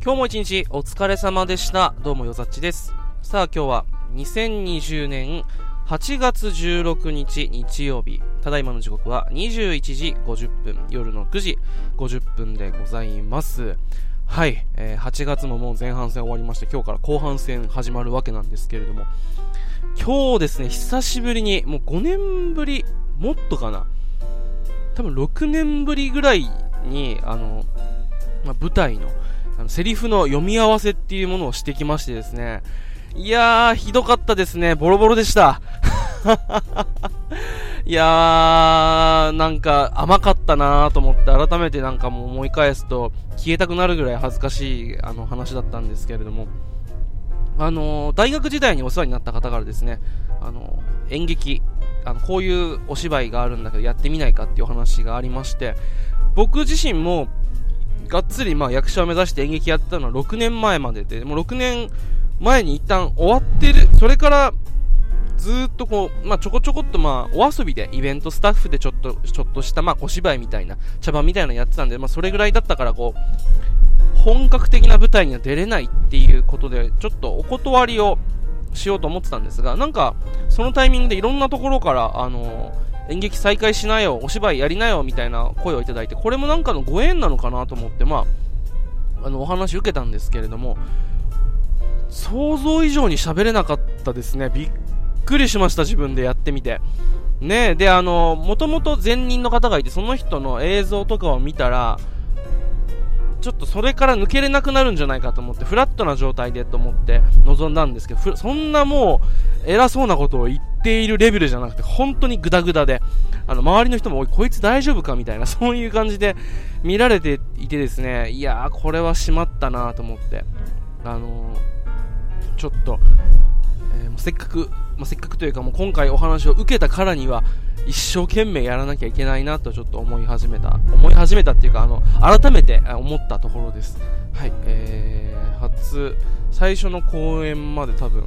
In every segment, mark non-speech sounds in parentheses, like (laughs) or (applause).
今日も一日お疲れ様でした。どうもよざっちです。さあ今日は2020年8月16日日曜日。ただいまの時刻は21時50分、夜の9時50分でございます。はい、えー8月ももう前半戦終わりまして、今日から後半戦始まるわけなんですけれども、今日ですね、久しぶりに、もう5年ぶり、もっとかな、多分6年ぶりぐらいに、あの、まあ、舞台の、あの、セリフの読み合わせっていうものをしてきましてですね、いやー、ひどかったですね。ボロボロでした。(laughs) いやー、なんか甘かったなーと思って改めてなんかもう思い返すと消えたくなるぐらい恥ずかしいあの話だったんですけれども、あのー大学時代にお世話になった方からですね、あのー演劇、あの、こういうお芝居があるんだけどやってみないかっていうお話がありまして、僕自身もがっつりまあ役者を目指して演劇やってたのは6年前までで、もう6年前に一旦終わってる、それからずっとこう、まあちょこちょこっとまあお遊びでイベントスタッフでちょっと、ちょっとしたまあ小芝居みたいな、茶番みたいなのやってたんで、まあそれぐらいだったからこう、本格的な舞台には出れないっていうことで、ちょっとお断りをしようと思ってたんですが、なんか、そのタイミングでいろんなところから、あの演劇再開しなよ、お芝居やりなよ、みたいな声をいただいて、これもなんかのご縁なのかなと思って、まあ、あの、お話受けたんですけれども、想像以上に喋れなかったですね。びっくりしました、自分でやってみて。ね、で、あの、もともと前任の方がいて、その人の映像とかを見たら、ちょっとそれから抜けれなくなるんじゃないかと思って、フラットな状態でと思って臨んだんですけど、そんなもう、偉そうなことを言っているレベルじゃなくて、本当にグダグダで、あの、周りの人も、おい、こいつ大丈夫かみたいな、(laughs) そういう感じで見られていてですね、いやー、これはしまったなと思って、あのー、ちょっと、えーもうせっかく、まあ、せっかくというかもう今回お話を受けたからには一生懸命やらなきゃいけないなとちょっと思い始めた思い始めたっていうかあの改めて思ったところです。はいえー、初最初の公演まで多分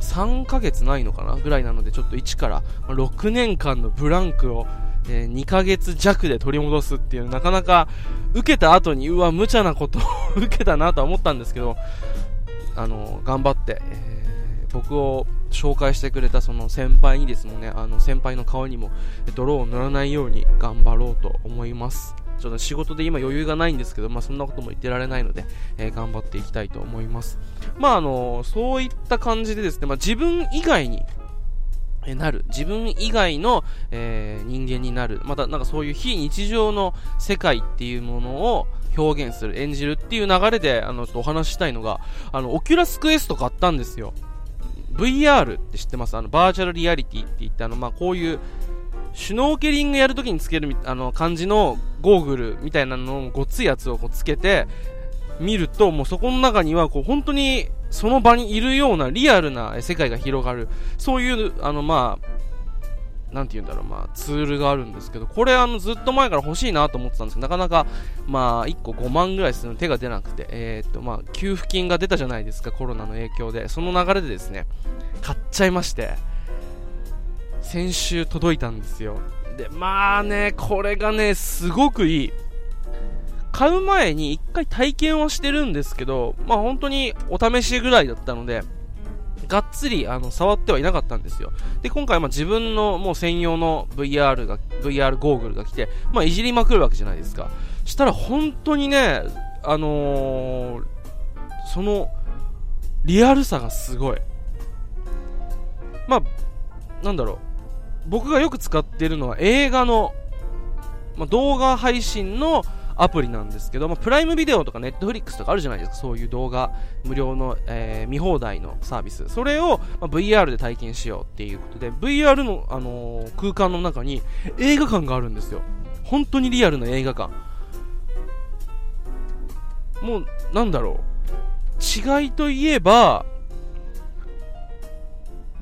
3ヶ月ないのかなぐらいなのでちょっと1から6年間のブランクをえー2ヶ月弱で取り戻すっていうなかなか受けた後にうわ無茶なことを (laughs) 受けたなとは思ったんですけどあの頑張って、えー僕を紹介してくれたその先輩にですもねあの先輩の顔にも泥を塗らないように頑張ろうと思います。ちょっと仕事で今余裕がないんですけど、まあ、そんなことも言ってられないので、えー頑張っていきたいと思います。まああのそういった感じでですね、まあ、自分以外になる。自分以外の、えー人間になる。またなんかそういう非日常の世界っていうものを表現する演じるっていう流れであのちょっとお話ししたいのがあの Oculus Quest 買ったんですよ。VR って知ってます？あのバーチャルリアリティって言ってあの、まあ、こういうシュノーケリングやるときにつけるあの感じのゴーグルみたいなのをごっついやつをこうつけて見るともうそこの中にはこう本当にその場にいるようなリアルな世界が広がる。そういうあのまあなんて言うんだろう、まあ、ツールがあるんですけど、これ、あの、ずっと前から欲しいなと思ってたんですけど、なかなか、まあ、1個5万ぐらいするの手が出なくて、えーっと、まあ、給付金が出たじゃないですか、コロナの影響で。その流れでですね、買っちゃいまして、先週届いたんですよ。で、まあね、これがね、すごくいい。買う前に一回体験はしてるんですけど、まあ本当にお試しぐらいだったので、がっつりあの触ってはいなかったんですよ。で、今回まあ自分のもう専用の VR が、VR ゴーグルが来て、まあいじりまくるわけじゃないですか。したら本当にね、あのーその、リアルさがすごい。まあ、なんだろう。僕がよく使ってるのは映画の、まあ、動画配信のアプリなんですけど、まあ、プライムビデオとかネットフリックスとかあるじゃないですか、そういう動画無料の、えー見放題のサービス。それを、まあ、VR で体験しようっていうことで、VR の、あのー空間の中に映画館があるんですよ。本当にリアルな映画館。もう、なんだろう。違いといえば、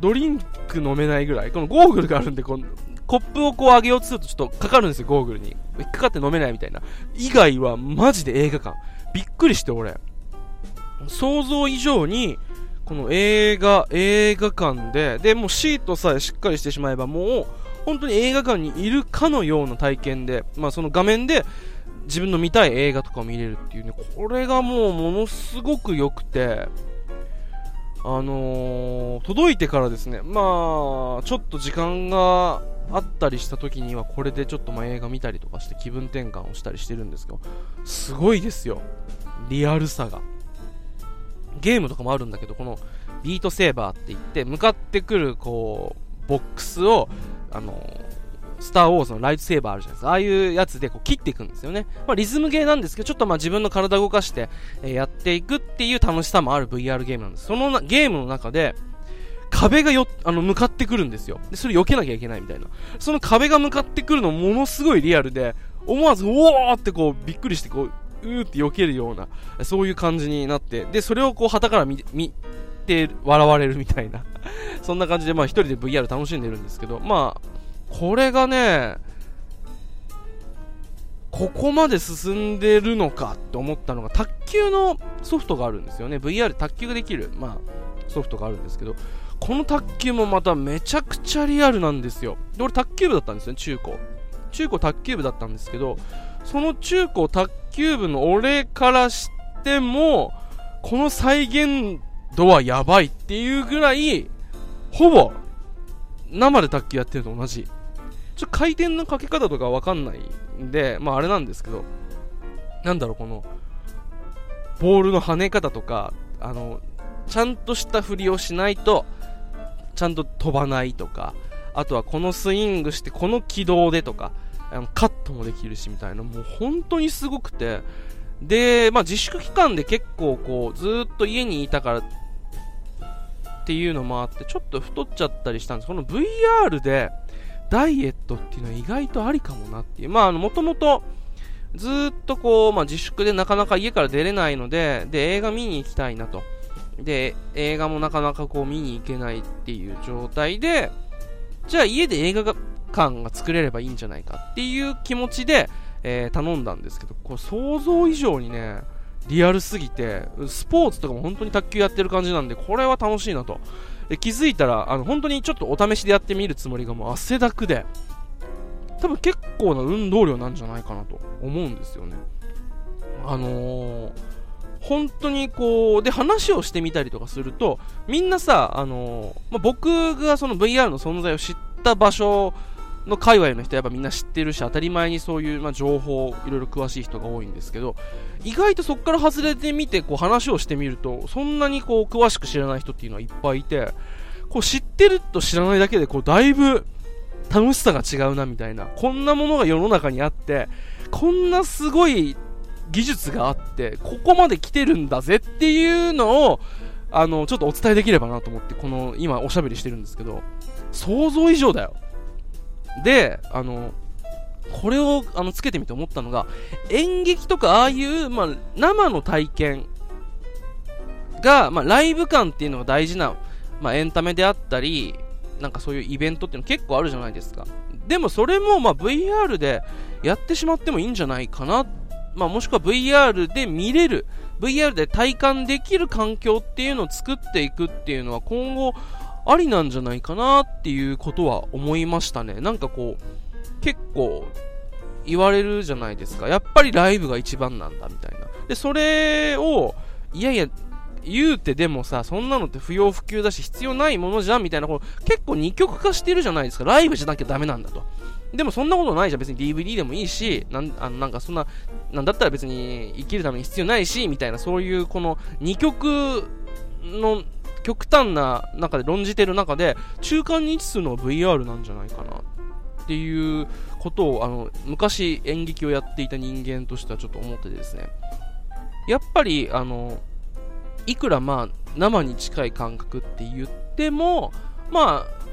ドリンク飲めないぐらい。このゴーグルがあるんで、このコップをこう上げようとするとちょっとかかるんですよ、ゴーグルに。引っかかって飲めないみたいな。以外はマジで映画館。びっくりして俺。想像以上に、この映画、映画館で、で、もうシートさえしっかりしてしまえばもう、本当に映画館にいるかのような体験で、まあその画面で、自分の見たい映画とかを見れるっていうね、これがもうものすごく良くて、あのー、届いてからですね、まあ、ちょっと時間があったりした時には、これでちょっとま映画見たりとかして気分転換をしたりしてるんですけど、すごいですよ。リアルさが。ゲームとかもあるんだけど、このビートセーバーって言って、向かってくる、こう、ボックスを、あのスター・ウォーズのライトセーバーあるじゃないですか。ああいうやつでこう切っていくんですよね。まあ、リズムゲーなんですけど、ちょっとまあ自分の体動かして、え、やっていくっていう楽しさもある VR ゲームなんです。そのゲームの中で、壁がよ、あの、向かってくるんですよ。で、それ避けなきゃいけないみたいな。その壁が向かってくるのものすごいリアルで、思わず、おーってこう、びっくりして、こう、うーって避けるような、そういう感じになって、で、それをこう、旗から見、見て、笑われるみたいな。(laughs) そんな感じで、まあ一人で VR 楽しんでるんですけど、まあ、これがね、ここまで進んでるのかって思ったのが、卓球のソフトがあるんですよね。VR 卓球ができる、まあ、ソフトがあるんですけど、この卓球もまためちゃくちゃリアルなんですよ。で、俺卓球部だったんですよね、中高。中高卓球部だったんですけど、その中高卓球部の俺からしても、この再現度はやばいっていうぐらい、ほぼ生で卓球やってると同じ。ちょ回転のかけ方とかわかんないんで、まああれなんですけど、なんだろう、この、ボールの跳ね方とか、あの、ちゃんとした振りをしないと、ちゃんと飛ばないとか、あとはこのスイングしてこの軌道でとか、あのカットもできるしみたいな、もう本当にすごくて、で、まあ自粛期間で結構こう、ずっと家にいたからっていうのもあって、ちょっと太っちゃったりしたんです。この VR で、ダイエットっていうのは意外とありかもなっていう。まあ、あの、もともと、ずっとこう、まあ、自粛でなかなか家から出れないので、で、映画見に行きたいなと。で、映画もなかなかこう見に行けないっていう状態で、じゃあ家で映画館が作れればいいんじゃないかっていう気持ちで、えー、頼んだんですけど、これ想像以上にね、リアルすぎて、スポーツとかも本当に卓球やってる感じなんで、これは楽しいなと。で気づいたらあの本当にちょっとお試しでやってみるつもりがもう汗だくで多分結構な運動量なんじゃないかなと思うんですよねあのー、本当にこうで話をしてみたりとかするとみんなさ、あのー、まあ、僕がその VR の存在を知った場所の界隈の人やっぱみんな知ってるし当たり前にそういう、まあ、情報いろいろ詳しい人が多いんですけど意外とそこから外れてみてこう話をしてみるとそんなにこう詳しく知らない人っていうのはいっぱいいてこう知ってると知らないだけでこうだいぶ楽しさが違うなみたいなこんなものが世の中にあってこんなすごい技術があってここまで来てるんだぜっていうのをあのちょっとお伝えできればなと思ってこの今おしゃべりしてるんですけど想像以上だよで、あの、これをあのつけてみて思ったのが、演劇とかああいう、まあ、生の体験が、まあ、ライブ感っていうのが大事な、まあ、エンタメであったり、なんかそういうイベントっていうの結構あるじゃないですか。でもそれもま VR でやってしまってもいいんじゃないかなっ。まあ、もしくは VR で見れる、VR で体感できる環境っていうのを作っていくっていうのは今後ありなんじゃないかなっていうことは思いましたね。なんかこう、結構言われるじゃないですか。やっぱりライブが一番なんだみたいな。で、それを、いやいや、言うてでもさ、そんなのって不要不急だし必要ないものじゃんみたいな、こう結構二極化してるじゃないですか。ライブじゃなきゃダメなんだと。でもそんなことないじゃん。別に DVD でもいいし、なんあのなんかそんな、なんだったら別に生きるために必要ないし、みたいな、そういうこの二極の極端な中で論じてる中で中間に位置するのが VR なんじゃないかなっていうことをあの昔演劇をやっていた人間としてはちょっと思ってですねやっぱりあのいくらまあ生に近い感覚って言ってもまあ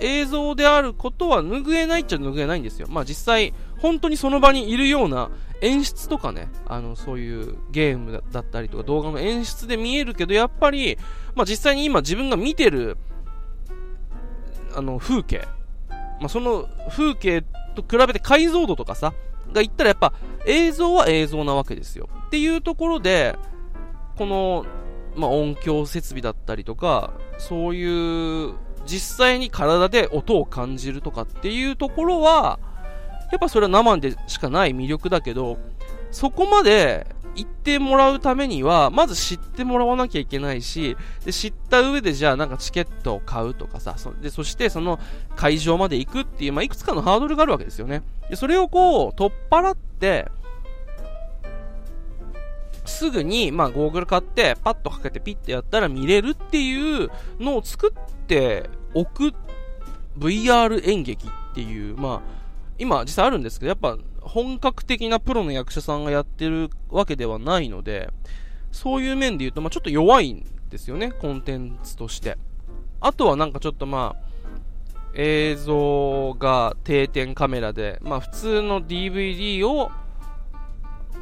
映像であることは拭えないっちゃ拭えないんですよ。まあ実際、本当にその場にいるような演出とかね、あの、そういうゲームだったりとか動画の演出で見えるけど、やっぱり、まあ実際に今自分が見てる、あの、風景、まあその風景と比べて解像度とかさ、が言ったらやっぱ映像は映像なわけですよ。っていうところで、この、まあ音響設備だったりとか、そういう実際に体で音を感じるとかっていうところは、やっぱそれは生でしかない魅力だけど、そこまで行ってもらうためには、まず知ってもらわなきゃいけないし、で、知った上でじゃあなんかチケットを買うとかさ、そで、そしてその会場まで行くっていう、まあ、いくつかのハードルがあるわけですよね。で、それをこう、取っ払って、すぐに、まあ、ゴーグル買って、パッとかけてピッてやったら見れるっていうのを作っておく VR 演劇っていう、まあ、今実際あるんですけど、やっぱ本格的なプロの役者さんがやってるわけではないので、そういう面で言うと、まあ、ちょっと弱いんですよね、コンテンツとして。あとはなんかちょっとまあ、映像が定点カメラで、まあ普通の DVD を、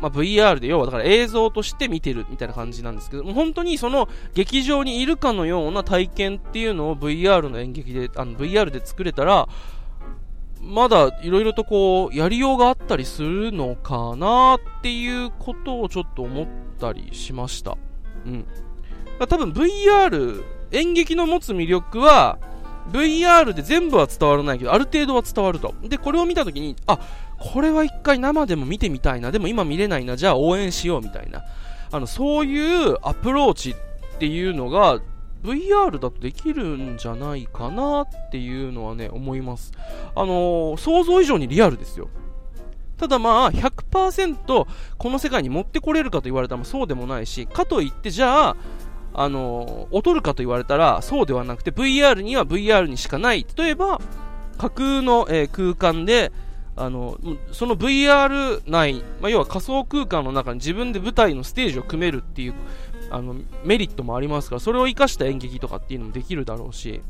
まあ、VR で要はだから映像として見てるみたいな感じなんですけど、も本当にその劇場にいるかのような体験っていうのを VR の演劇で、あの VR で作れたら、まだいろいろとこう、やりようがあったりするのかなっていうことをちょっと思ったりしました。うん。多分 VR、演劇の持つ魅力は、VR で全部は伝わらないけど、ある程度は伝わると。で、これを見たときに、あ、これは一回生でも見てみたいな、でも今見れないな、じゃあ応援しようみたいな。あの、そういうアプローチっていうのが、VR だとできるんじゃないかなっていうのはね、思います。あのー、想像以上にリアルですよ。ただまあ、100%この世界に持ってこれるかと言われたらそうでもないし、かといってじゃあ、あの、劣るかと言われたらそうではなくて VR には VR にしかない。例えば、架空の、えー、空間で、あの、その VR 内、まあ、要は仮想空間の中に自分で舞台のステージを組めるっていうあのメリットもありますからそれを生かした演劇とかっていうのもできるだろうし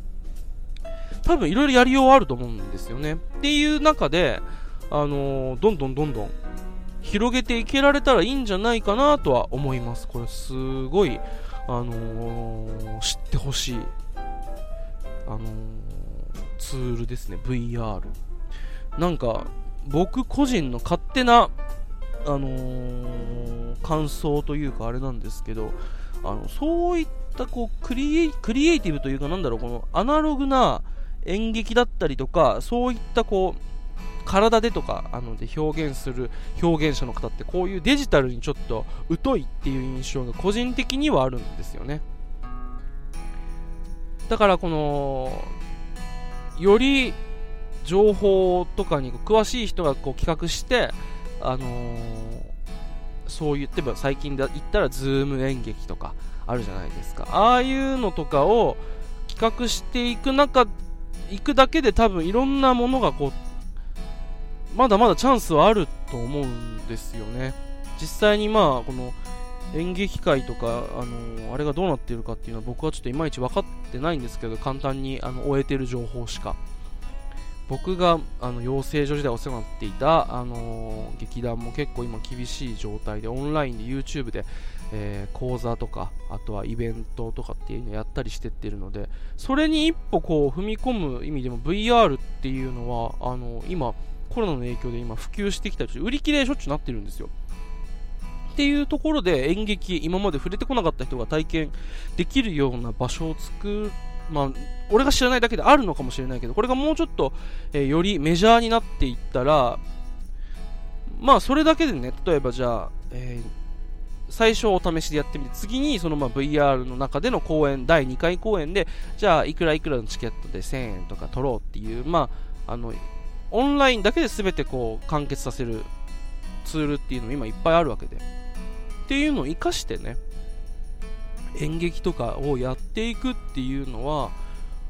多分いろいろやりようあると思うんですよねっていう中で、あの、どんどんどんどん広げていけられたらいいんじゃないかなとは思いますこれすごい、あのー、知ってほしい、あのー、ツールですね。VR なんか僕個人の勝手なあのー、感想というかあれなんですけど、あのそういったこうクリエクリエイティブというかなんだろう、このアナログな演劇だったりとか、そういったこう、体でとかあので表現する表現者の方ってこういうデジタルにちょっと疎いっていう印象が個人的にはあるんですよね。だからこのより情報とかに詳しい人がこう企画してあのー、そう言ってば最近で言ったらズーム演劇とかあるじゃないですか。ああいうのとかを企画していく中行くだけで多分いろんなものがこうまだまだチャンスはあると思うんですよね。実際にまあこの演劇界とか、あのー、あれがどうなっているかっていうのは僕はちょっといまいち分かってないんですけど簡単にあの終えてる情報しか。僕があの養成所時代お世話になっていた、あのー、劇団も結構今厳しい状態でオンラインで YouTube で、えー、講座とかあとはイベントとかっていうのをやったりしてってるのでそれに一歩こう踏み込む意味でも VR っていうのはあのー、今コロナの影響で今普及してきたりし売り切れしょっちゅうなってるんですよ。っていうところで演劇今まで触れてこなかった人が体験できるような場所を作る。まあ、俺が知らないだけであるのかもしれないけど、これがもうちょっと、えー、よりメジャーになっていったら、まあ、それだけでね、例えばじゃあ、えー、最初お試しでやってみて、次にそのまあ VR の中での公演、第2回公演で、じゃあ、いくらいくらのチケットで1000円とか取ろうっていう、まあ、あの、オンラインだけで全てこう、完結させるツールっていうのも今いっぱいあるわけで。っていうのを活かしてね、演劇とかをやっていくっていうのは、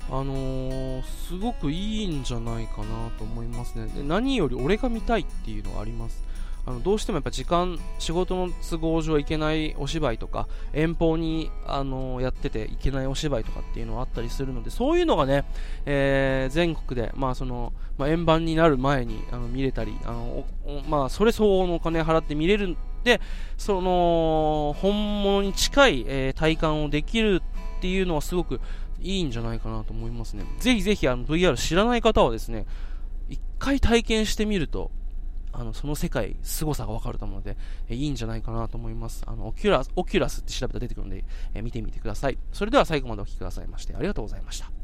あのー、すごくいいんじゃないかなと思いますね。で何より俺が見たいっていうのはあります。あのどうしてもやっぱ時間、仕事の都合上行けないお芝居とか、遠方に、あの、やってて行けないお芝居とかっていうのはあったりするので、そういうのがね、えー、全国で、まあその、まあ、円盤になる前にあの見れたり、あのまあ、それ相応のお金払って見れるで、その、本物に近い、えー、体感をできるっていうのはすごくいいんじゃないかなと思いますね。ぜひぜひあの VR 知らない方はですね、一回体験してみると、あの、その世界、凄さがわかると思うので、えいいんじゃないかなと思います。あの、 Oculus、Oculus って調べたら出てくるので、え見てみてください。それでは最後までお聴きくださいまして、ありがとうございました。